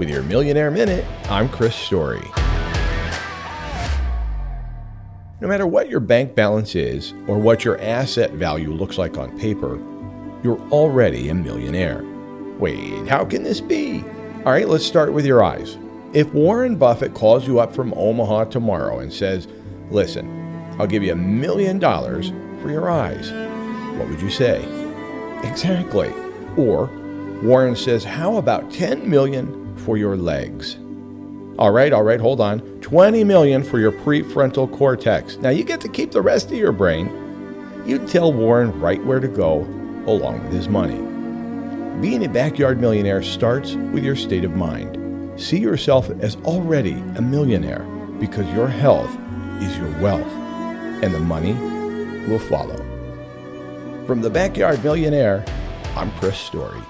With your Millionaire Minute, I'm Chris Story. No matter what your bank balance is or what your asset value looks like on paper, you're already a millionaire. Wait, how can this be? All right, let's start with your eyes. If Warren Buffett calls you up from Omaha tomorrow and says, Listen, I'll give you a million dollars for your eyes, what would you say? Exactly. Or Warren says, How about 10 million for your legs? All right, all right, hold on. 20 million for your prefrontal cortex. Now you get to keep the rest of your brain. You'd tell Warren right where to go along with his money. Being a backyard millionaire starts with your state of mind. See yourself as already a millionaire because your health is your wealth and the money will follow. From the Backyard Millionaire, I'm Chris Story.